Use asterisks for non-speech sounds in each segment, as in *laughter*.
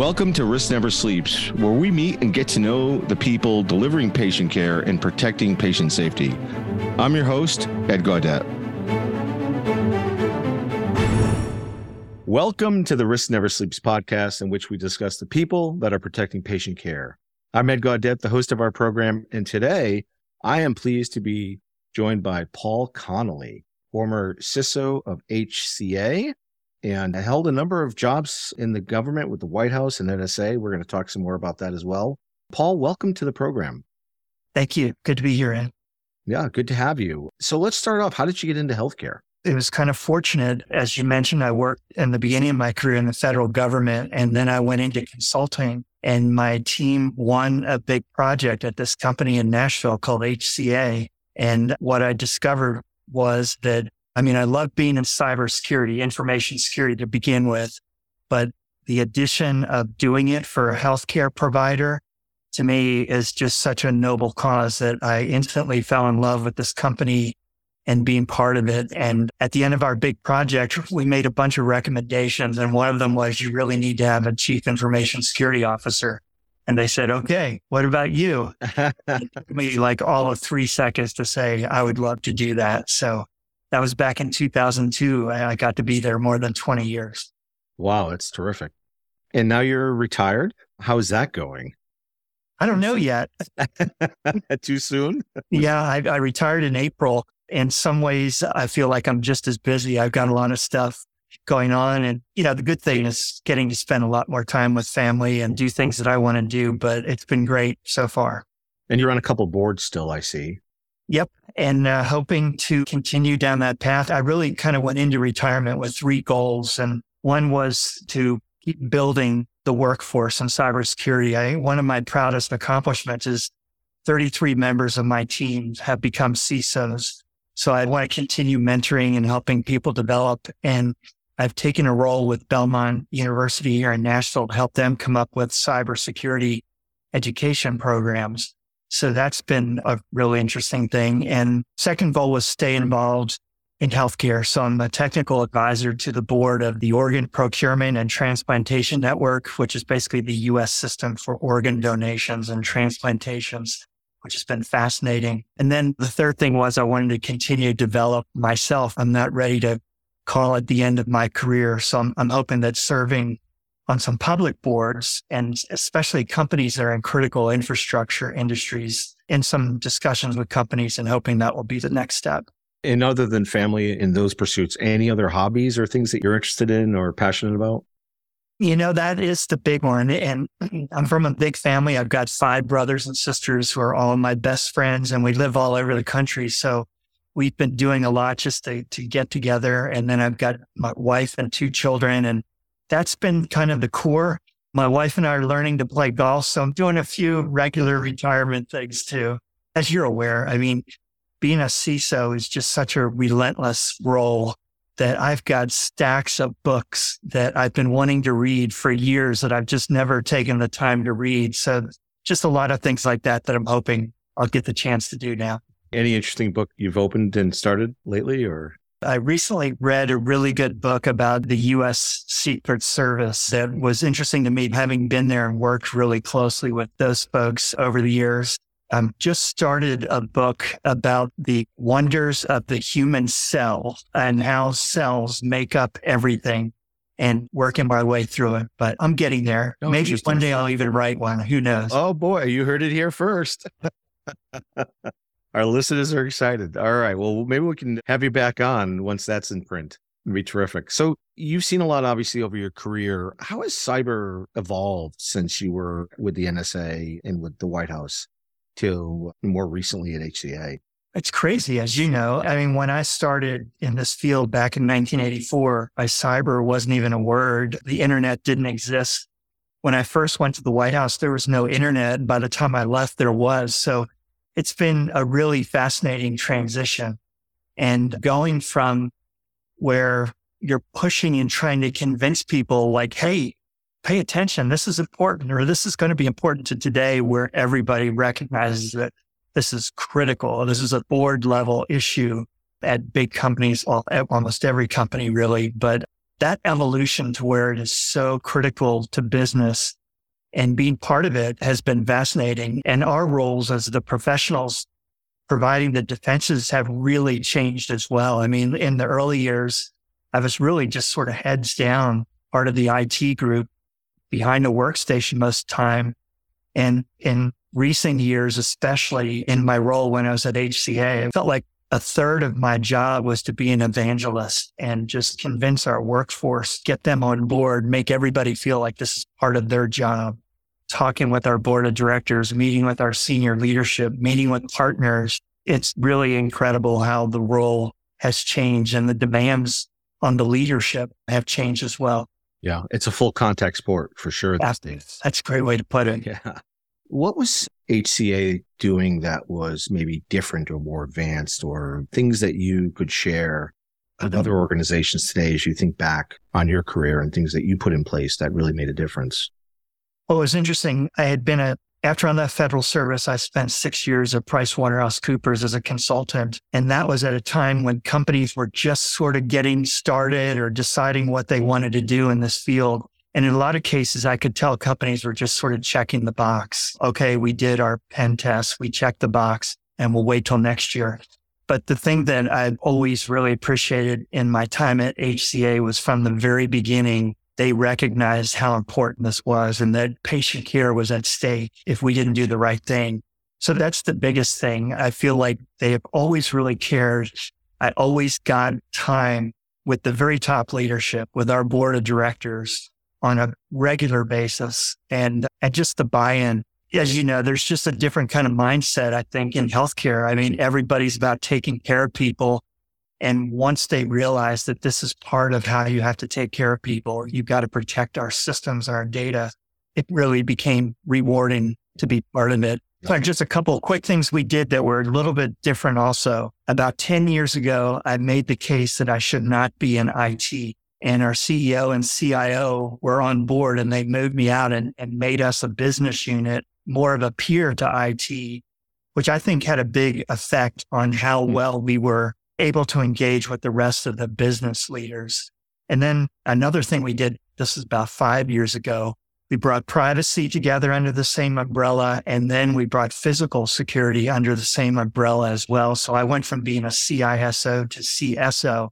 Welcome to Risk Never Sleeps, where we meet and get to know the people delivering patient care and protecting patient safety. I'm your host, Ed Gaudet. Welcome to the Risk Never Sleeps podcast, in which we discuss the people that are protecting patient care. I'm Ed Gaudet, the host of our program, and today I am pleased to be joined by Paul Connelly, former CISO of HCA and I held a number of jobs in the government with the White House and NSA. We're going to talk some more about that as well. Paul, welcome to the program. Thank you. Good to be here, Ed. Yeah, good to have you. So let's start off. How did you get into healthcare? It was kind of fortunate. As you mentioned, I worked in the beginning of my career in the federal government, and then I went into consulting. And my team won a big project at this company in Nashville called HCA. And what I discovered was that I mean, I love being in cybersecurity, information security to begin with, but the addition of doing it for a healthcare provider to me is just such a noble cause that I instantly fell in love with this company and being part of it. And at the end of our big project, we made a bunch of recommendations. And one of them was you really need to have a chief information security officer. And they said, okay, what about you? *laughs* it took me like all of three seconds to say, I would love to do that. So that was back in 2002. I got to be there more than 20 years. Wow, that's terrific. And now you're retired. How's that going? I don't know yet. *laughs* Too soon? yeah, I, I, retired in April. In some ways, I feel like I'm just as busy. I've got a lot of stuff going on. And, you know, the good thing is getting to spend a lot more time with family and do things that I want to do. But it's been great so far. And you're on a couple boards still, I see. Yep. And uh, hoping to continue down that path. I really kind of went into retirement with three goals. And one was to keep building the workforce in cybersecurity. I one of my proudest accomplishments is 33 members of my team have become CISOs. So I want to continue mentoring and helping people develop. And I've taken a role with Belmont University here in Nashville to help them come up with cybersecurity education programs. So that's been a really interesting thing. And second goal was stay involved in healthcare. So I'm a technical advisor to the board of the Organ Procurement and Transplantation Network, which is basically the US system for organ donations and transplantations, which has been fascinating. And then the third thing was I wanted to continue to develop myself. I'm not ready to call it the end of my career. So I'm, I'm hoping that serving on some public boards and especially companies that are in critical infrastructure industries in some discussions with companies and hoping that will be the next step. And other than family in those pursuits, any other hobbies or things that you're interested in or passionate about? You know, that is the big one. And *clears throat* I'm from a big family. I've got five brothers and sisters who are all my best friends, and we live all over the country. So we've been doing a lot just to, to get together. And then I've got my wife and two children, and that's been kind of the core. My wife and I are learning to play golf. So I'm doing a few regular retirement things too. As you're aware, I mean, being a CISO is just such a relentless role that I've got stacks of books that I've been wanting to read for years that I've just never taken the time to read. So just a lot of things like that that I'm hoping I'll get the chance to do now. Any interesting book you've opened and started lately or? I recently read a really good book about the U.S. Secret Service that was interesting to me, having been there and worked really closely with those folks over the years. I just started a book about the wonders of the human cell and how cells make up everything and working my way through it. But I'm getting there. Oh, Maybe one day I'll even write one. Who knows? Oh boy, you heard it here first. *laughs* Our listeners are excited. All right. Well, maybe we can have you back on once that's in print. It'd be terrific. So you've seen a lot, obviously, over your career. How has cyber evolved since you were with the NSA and with the White House to more recently at HCA? It's crazy, as you know. I mean, when I started in this field back in 1984, cyber wasn't even a word. The internet didn't exist. When I first went to the White House, there was no internet. By the time I left, there was. So it's been a really fascinating transition and going from where you're pushing and trying to convince people like, Hey, pay attention. This is important or this is going to be important to today where everybody recognizes that this is critical. This is a board level issue at big companies, almost every company really, but that evolution to where it is so critical to business and being part of it has been fascinating. And our roles as the professionals providing the defenses have really changed as well. I mean, in the early years, I was really just sort of heads down part of the IT group behind a workstation most time. And in recent years, especially in my role when I was at HCA, I felt like a third of my job was to be an evangelist and just convince our workforce, get them on board, make everybody feel like this is part of their job. Talking with our board of directors, meeting with our senior leadership, meeting with partners. It's really incredible how the role has changed and the demands on the leadership have changed as well. Yeah, it's a full contact sport for sure. That's, that's a great way to put it. *laughs* Yeah. What was HCA doing that was maybe different or more advanced or things that you could share with other organizations today as you think back on your career and things that you put in place that really made a difference? Well, it was interesting. I had been a after I left federal service, I spent six years at PricewaterhouseCoopers as a consultant. And that was at a time when companies were just sort of getting started or deciding what they wanted to do in this field. And in a lot of cases, I could tell companies were just sort of checking the box. Okay, we did our pen test, we checked the box, and we'll wait till next year. But the thing that I've always really appreciated in my time at HCA was from the very beginning, they recognized how important this was and that patient care was at stake if we didn't do the right thing. So that's the biggest thing. I feel like they have always really cared. I always got time with the very top leadership, with our board of directors on a regular basis and, and just the buy-in. As you know, there's just a different kind of mindset, I think, in healthcare. I mean, everybody's about taking care of people and once they realize that this is part of how you have to take care of people, you've got to protect our systems, our data, it really became rewarding to be part of it. So just a couple of quick things we did that were a little bit different also. About 10 years ago, I made the case that I should not be in IT. And our CEO and CIO were on board and they moved me out and, and made us a business unit, more of a peer to IT, which I think had a big effect on how hmm. well we were able to engage with the rest of the business leaders. And then another thing we did, this is about five years ago, we brought privacy together under the same umbrella. And then we brought physical security under the same umbrella as well. So I went from being a CISO to CSO.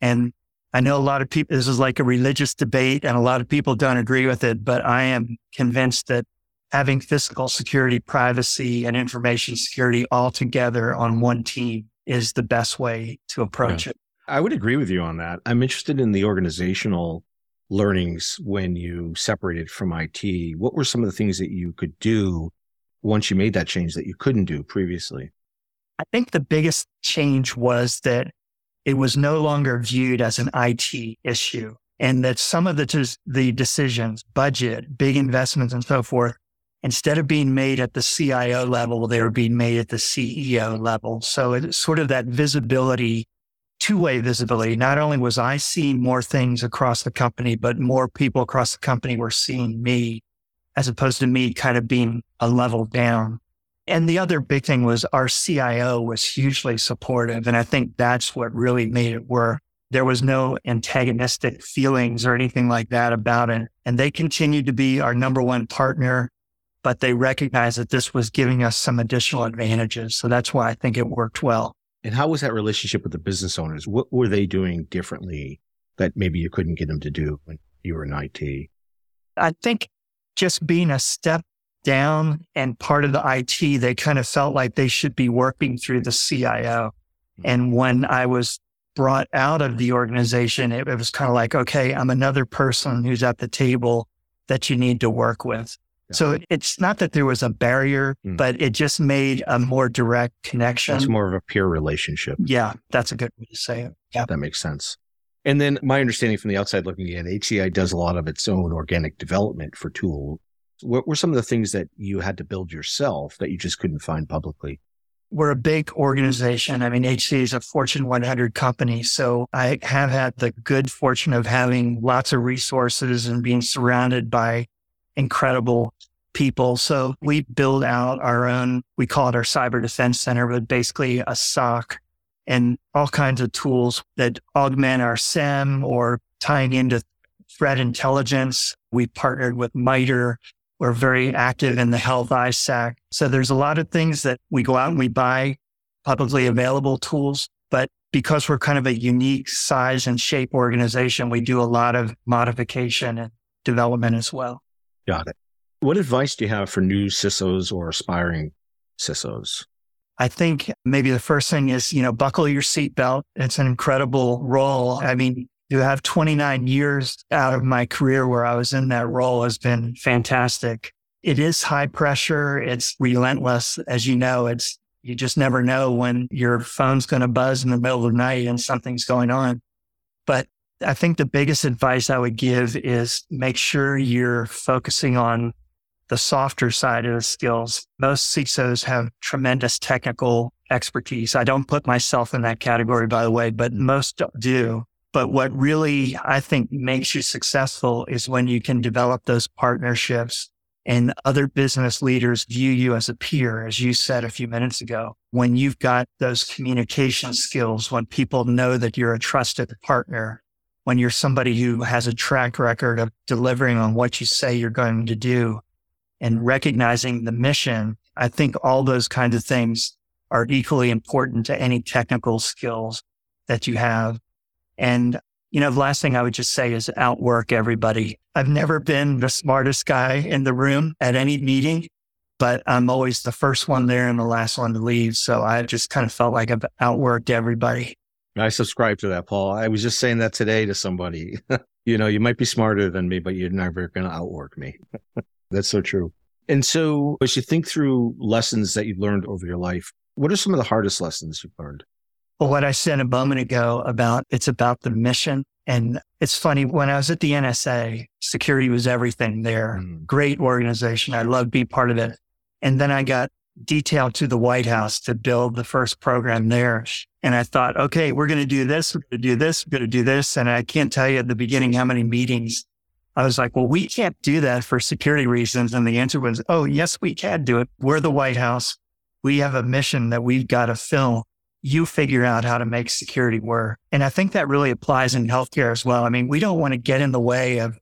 And I know a lot of people, this is like a religious debate and a lot of people don't agree with it, but I am convinced that having physical security, privacy and information security all together on one team is the best way to approach yeah. it. I would agree with you on that. I'm interested in the organizational learnings when you separated from IT. What were some of the things that you could do once you made that change that you couldn't do previously? I think the biggest change was that it was no longer viewed as an IT issue and that some of the, the decisions, budget, big investments and so forth instead of being made at the CIO level, they were being made at the CEO level. So it's sort of that visibility, two way visibility. Not only was I seeing more things across the company, but more people across the company were seeing me as opposed to me kind of being a level down. And the other big thing was our CIO was hugely supportive. And I think that's what really made it work. There was no antagonistic feelings or anything like that about it. And they continued to be our number one partner but they recognized that this was giving us some additional advantages. So that's why I think it worked well. And how was that relationship with the business owners? What were they doing differently that maybe you couldn't get them to do when you were in IT? I think just being a step down and part of the IT, they kind of felt like they should be working through the CIO. Hmm. And when I was brought out of the organization, it, it was kind of like, okay, I'm another person who's at the table that you need to work with. So it's not that there was a barrier, mm. but it just made a more direct connection. It's more of a peer relationship. Yeah, that's a good way to say it. Yeah. That makes sense. And then my understanding from the outside looking in, HCA does a lot of its own organic development for tool. What were some of the things that you had to build yourself that you just couldn't find publicly? We're a big organization. I mean, HCA is a Fortune 100 company. So I have had the good fortune of having lots of resources and being surrounded by incredible people. So we build out our own, we call it our cyber defense center, but basically a SOC and all kinds of tools that augment our SIEM or tying into threat intelligence. We partnered with MITRE. We're very active in the health ISAC. So there's a lot of things that we go out and we buy publicly available tools. But because we're kind of a unique size and shape organization, we do a lot of modification and development as well. Got it. What advice do you have for new CISOs or aspiring CISOs? I think maybe the first thing is, you know, buckle your seatbelt. It's an incredible role. I mean, to have 29 years out of my career where I was in that role has been fantastic. It is high pressure. It's relentless. As you know, it's, you just never know when your phone's going to buzz in the middle of the night and something's going on. But I think the biggest advice I would give is make sure you're focusing on the softer side of the skills. Most CISOs have tremendous technical expertise. I don't put myself in that category, by the way, but most do. But what really I think makes you successful is when you can develop those partnerships and other business leaders view you as a peer, as you said a few minutes ago. When you've got those communication skills, when people know that you're a trusted partner, when you're somebody who has a track record of delivering on what you say you're going to do, and recognizing the mission, I think all those kinds of things are equally important to any technical skills that you have. And, you know, the last thing I would just say is outwork everybody. I've never been the smartest guy in the room at any meeting, but I'm always the first one there and the last one to leave. So I just kind of felt like I've outworked everybody. I subscribe to that, Paul. I was just saying that today to somebody. *laughs* you know, you might be smarter than me, but you're never going to outwork me. *laughs* That's so true. And so, as you think through lessons that you've learned over your life, what are some of the hardest lessons you've learned? Well, what I said a moment ago about it's about the mission. And it's funny, when I was at the NSA, security was everything there. Mm. Great organization. I loved being part of it. And then I got detailed to the White House to build the first program there. And I thought, okay, we're going to do this. We're going to do this. We're going to do this. And I can't tell you at the beginning how many meetings I was like, well, we can't do that for security reasons. And the answer was, oh, yes, we can do it. We're the White House. We have a mission that we've got to fill. You figure out how to make security work. And I think that really applies in healthcare as well. I mean, we don't want to get in the way of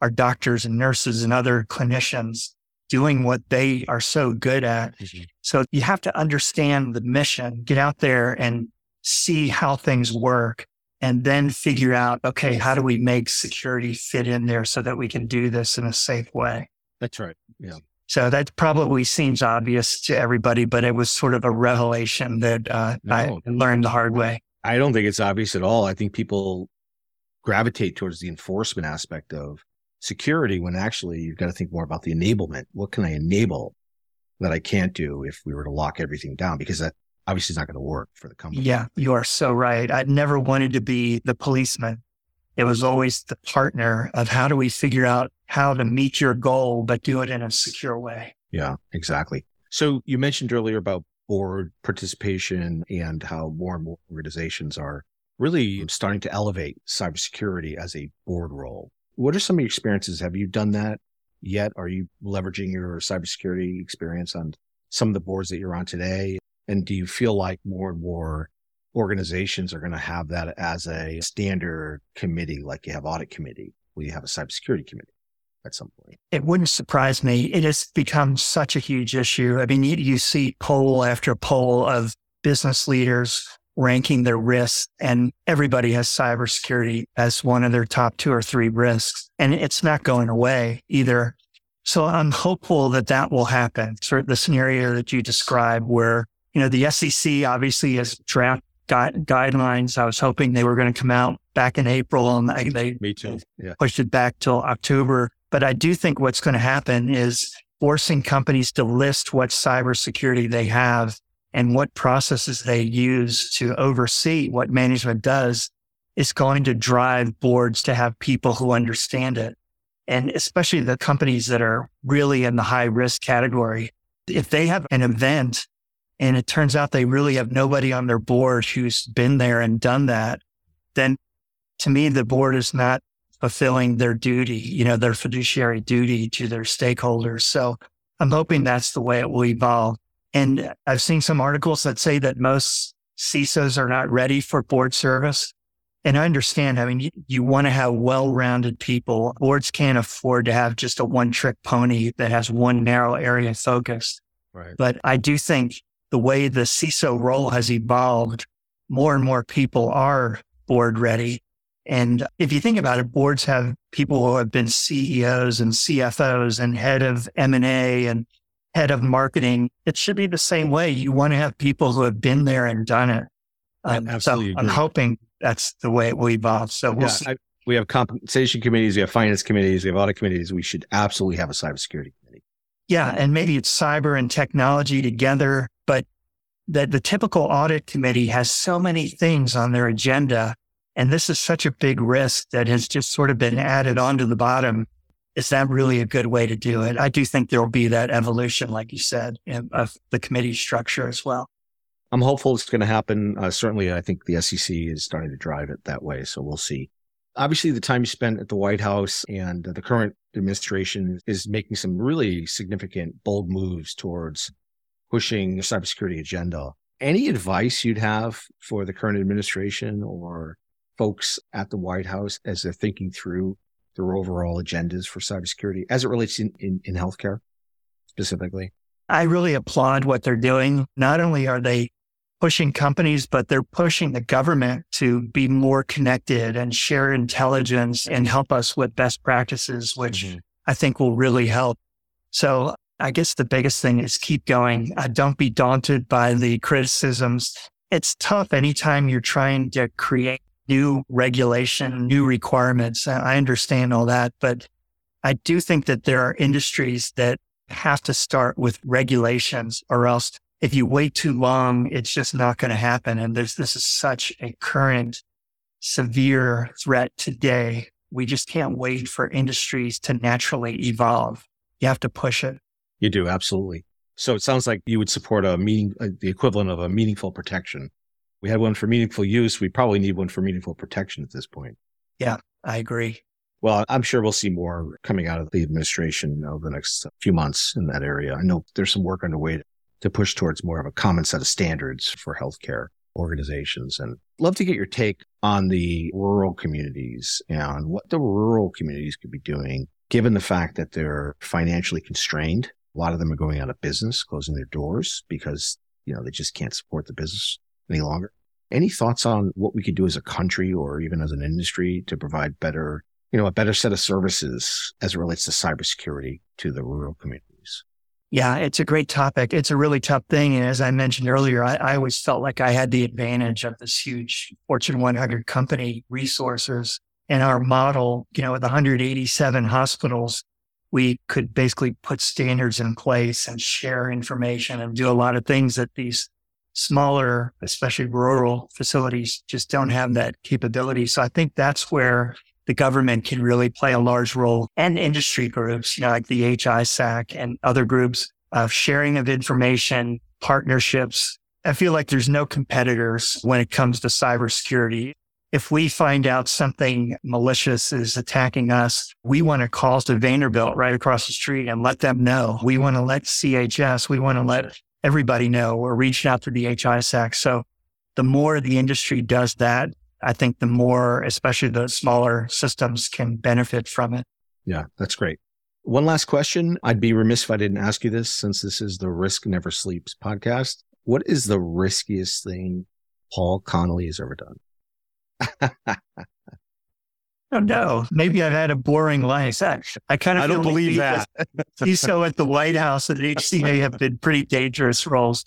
our doctors and nurses and other clinicians doing what they are so good at. Mm-hmm. So you have to understand the mission, get out there and see how things work and then figure out, okay, how do we make security fit in there so that we can do this in a safe way? That's right. Yeah. So that probably seems obvious to everybody, but it was sort of a revelation that uh, no, I learned the hard way. I don't think it's obvious at all. I think people gravitate towards the enforcement aspect of security when actually you've got to think more about the enablement. What can I enable that I can't do if we were to lock everything down? Because that obviously is not going to work for the company. Yeah, you are so right. I never wanted to be the policeman. It was always the partner of how do we figure out how to meet your goal, but do it in a secure way. Yeah, exactly. So you mentioned earlier about board participation and how more and more organizations are really starting to elevate cybersecurity as a board role. What are some of your experiences? Have you done that yet? Are you leveraging your cybersecurity experience on some of the boards that you're on today? And do you feel like more and more organizations are going to have that as a standard committee, like you have audit committee, you have a cybersecurity committee at some point? It wouldn't surprise me. It has become such a huge issue. I mean, you, you see poll after poll of business leaders ranking their risks and everybody has cybersecurity as one of their top two or three risks and it's not going away either. So I'm hopeful that that will happen. Sort of the scenario that you described where you know, the SEC obviously has draft guidelines. I was hoping they were going to come out back in April and they, they Me too. Yeah. pushed it back till October. But I do think what's going to happen is forcing companies to list what cybersecurity they have and what processes they use to oversee what management does is going to drive boards to have people who understand it. And especially the companies that are really in the high risk category. If they have an event and it turns out they really have nobody on their board who's been there and done that, then to me, the board is not fulfilling their duty, you know, their fiduciary duty to their stakeholders. So I'm hoping that's the way it will evolve. And I've seen some articles that say that most CISOs are not ready for board service. And I understand, I mean, you, you want to have well rounded people. Boards can't afford to have just a one trick pony that has one narrow area focused. Right. But I do think the way the CISO role has evolved, more and more people are board ready. And if you think about it, boards have people who have been CEOs and CFOs and head of M&A and head of marketing. It should be the same way. You want to have people who have been there and done it. Um, absolutely. So I'm hoping that's the way it will evolve. So we'll yeah, see. I, we have compensation committees, we have finance committees, we have audit committees. We should absolutely have a cybersecurity committee. Yeah. And maybe it's cyber and technology together, but that the typical audit committee has so many things on their agenda. And this is such a big risk that has just sort of been added onto the bottom. Is that really a good way to do it? I do think there will be that evolution, like you said, of the committee structure as well. I'm hopeful it's going to happen. Uh, certainly, I think the SEC is starting to drive it that way. So we'll see. Obviously, the time you spent at the White House and the current administration is making some really significant, bold moves towards pushing the cybersecurity agenda. Any advice you'd have for the current administration or folks at the White House as they're thinking through their overall agendas for cybersecurity as it relates in, in, in healthcare specifically? I really applaud what they're doing. Not only are they pushing companies, but they're pushing the government to be more connected and share intelligence and help us with best practices, which mm-hmm. I think will really help. So I guess the biggest thing is keep going. Uh, don't be daunted by the criticisms. It's tough anytime you're trying to create new regulation, new requirements. I understand all that, but I do think that there are industries that have to start with regulations or else if you wait too long, it's just not going to happen. And there's, this is such a current severe threat today. We just can't wait for industries to naturally evolve. You have to push it. You do. Absolutely. So it sounds like you would support a meaning, uh, the equivalent of a meaningful protection. We had one for meaningful use. We probably need one for meaningful protection at this point. Yeah, I agree. Well, I'm sure we'll see more coming out of the administration over the next few months in that area. I know there's some work underway to push towards more of a common set of standards for healthcare organizations. And love to get your take on the rural communities and what the rural communities could be doing, given the fact that they're financially constrained. A lot of them are going out of business, closing their doors because, you know, they just can't support the business any longer. Any thoughts on what we could do as a country or even as an industry to provide better you know, a better set of services as it relates to cybersecurity to the rural communities. Yeah, it's a great topic. It's a really tough thing. And as I mentioned earlier, I, I always felt like I had the advantage of this huge Fortune 100 company resources and our model, you know, with 187 hospitals, we could basically put standards in place and share information and do a lot of things that these smaller, especially rural facilities just don't have that capability. So I think that's where the government can really play a large role and industry groups, you know, like the HISAC and other groups of sharing of information, partnerships. I feel like there's no competitors when it comes to cybersecurity. If we find out something malicious is attacking us, we want to call to Vanderbilt right across the street and let them know. We want to let CHS, we want to let everybody know. We're reaching out through the HISAC. So the more the industry does that, I think the more, especially the smaller systems can benefit from it. Yeah, that's great. One last question. I'd be remiss if I didn't ask you this since this is the Risk Never Sleeps podcast. What is the riskiest thing Paul Connelly has ever done? *laughs* Oh no, maybe I've had a boring life. I kind of I don't believe that. CISO at the White House and HCA have been pretty dangerous roles.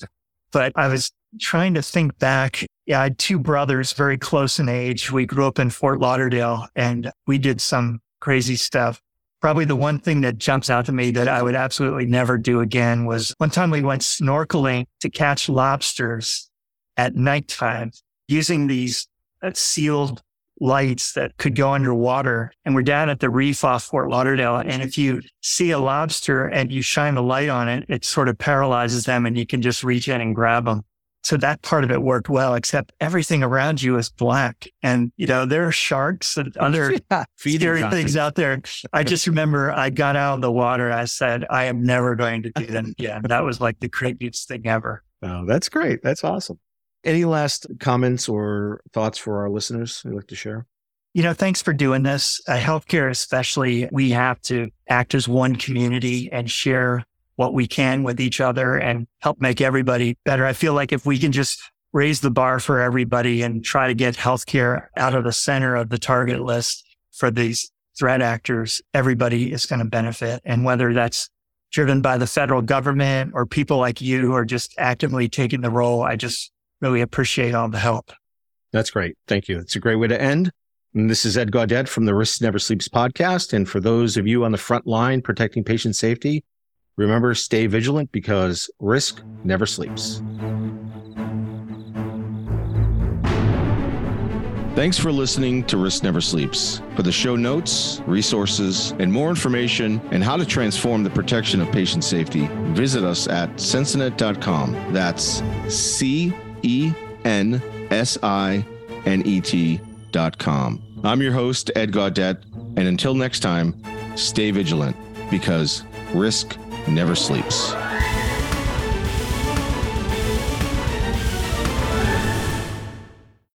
But I was trying to think back. Yeah, I had two brothers very close in age. We grew up in Fort Lauderdale and we did some crazy stuff. Probably the one thing that jumps out to me that I would absolutely never do again was one time we went snorkeling to catch lobsters at nighttime using these uh, sealed lights that could go underwater. And we're down at the reef off Fort Lauderdale. And if you see a lobster and you shine a light on it, it sort of paralyzes them and you can just reach in and grab them. So that part of it worked well, except everything around you is black. And, you know, there are sharks and *laughs* other yeah, scary things out there. I just *laughs* remember I got out of the water. I said, I am never going to do that again. That was like the creepiest thing ever. Oh, that's great. That's awesome. Any last comments or thoughts for our listeners you'd like to share? You know, thanks for doing this. Uh, healthcare, especially, we have to act as one community and share what we can with each other and help make everybody better. I feel like if we can just raise the bar for everybody and try to get healthcare out of the center of the target list for these threat actors, everybody is going to benefit. And whether that's driven by the federal government or people like you who are just actively taking the role, I just really appreciate all the help. That's great. Thank you. It's a great way to end. And this is Ed Gaudet from the Risk Never Sleeps podcast. And for those of you on the front line protecting patient safety, remember stay vigilant because risk never sleeps. Thanks for listening to Risk Never Sleeps. For the show notes, resources, and more information and how to transform the protection of patient safety, visit us at censinet.com. That's C E N S I N E com. I'm your host, Ed Gaudet, and until next time, stay vigilant because risk never sleeps.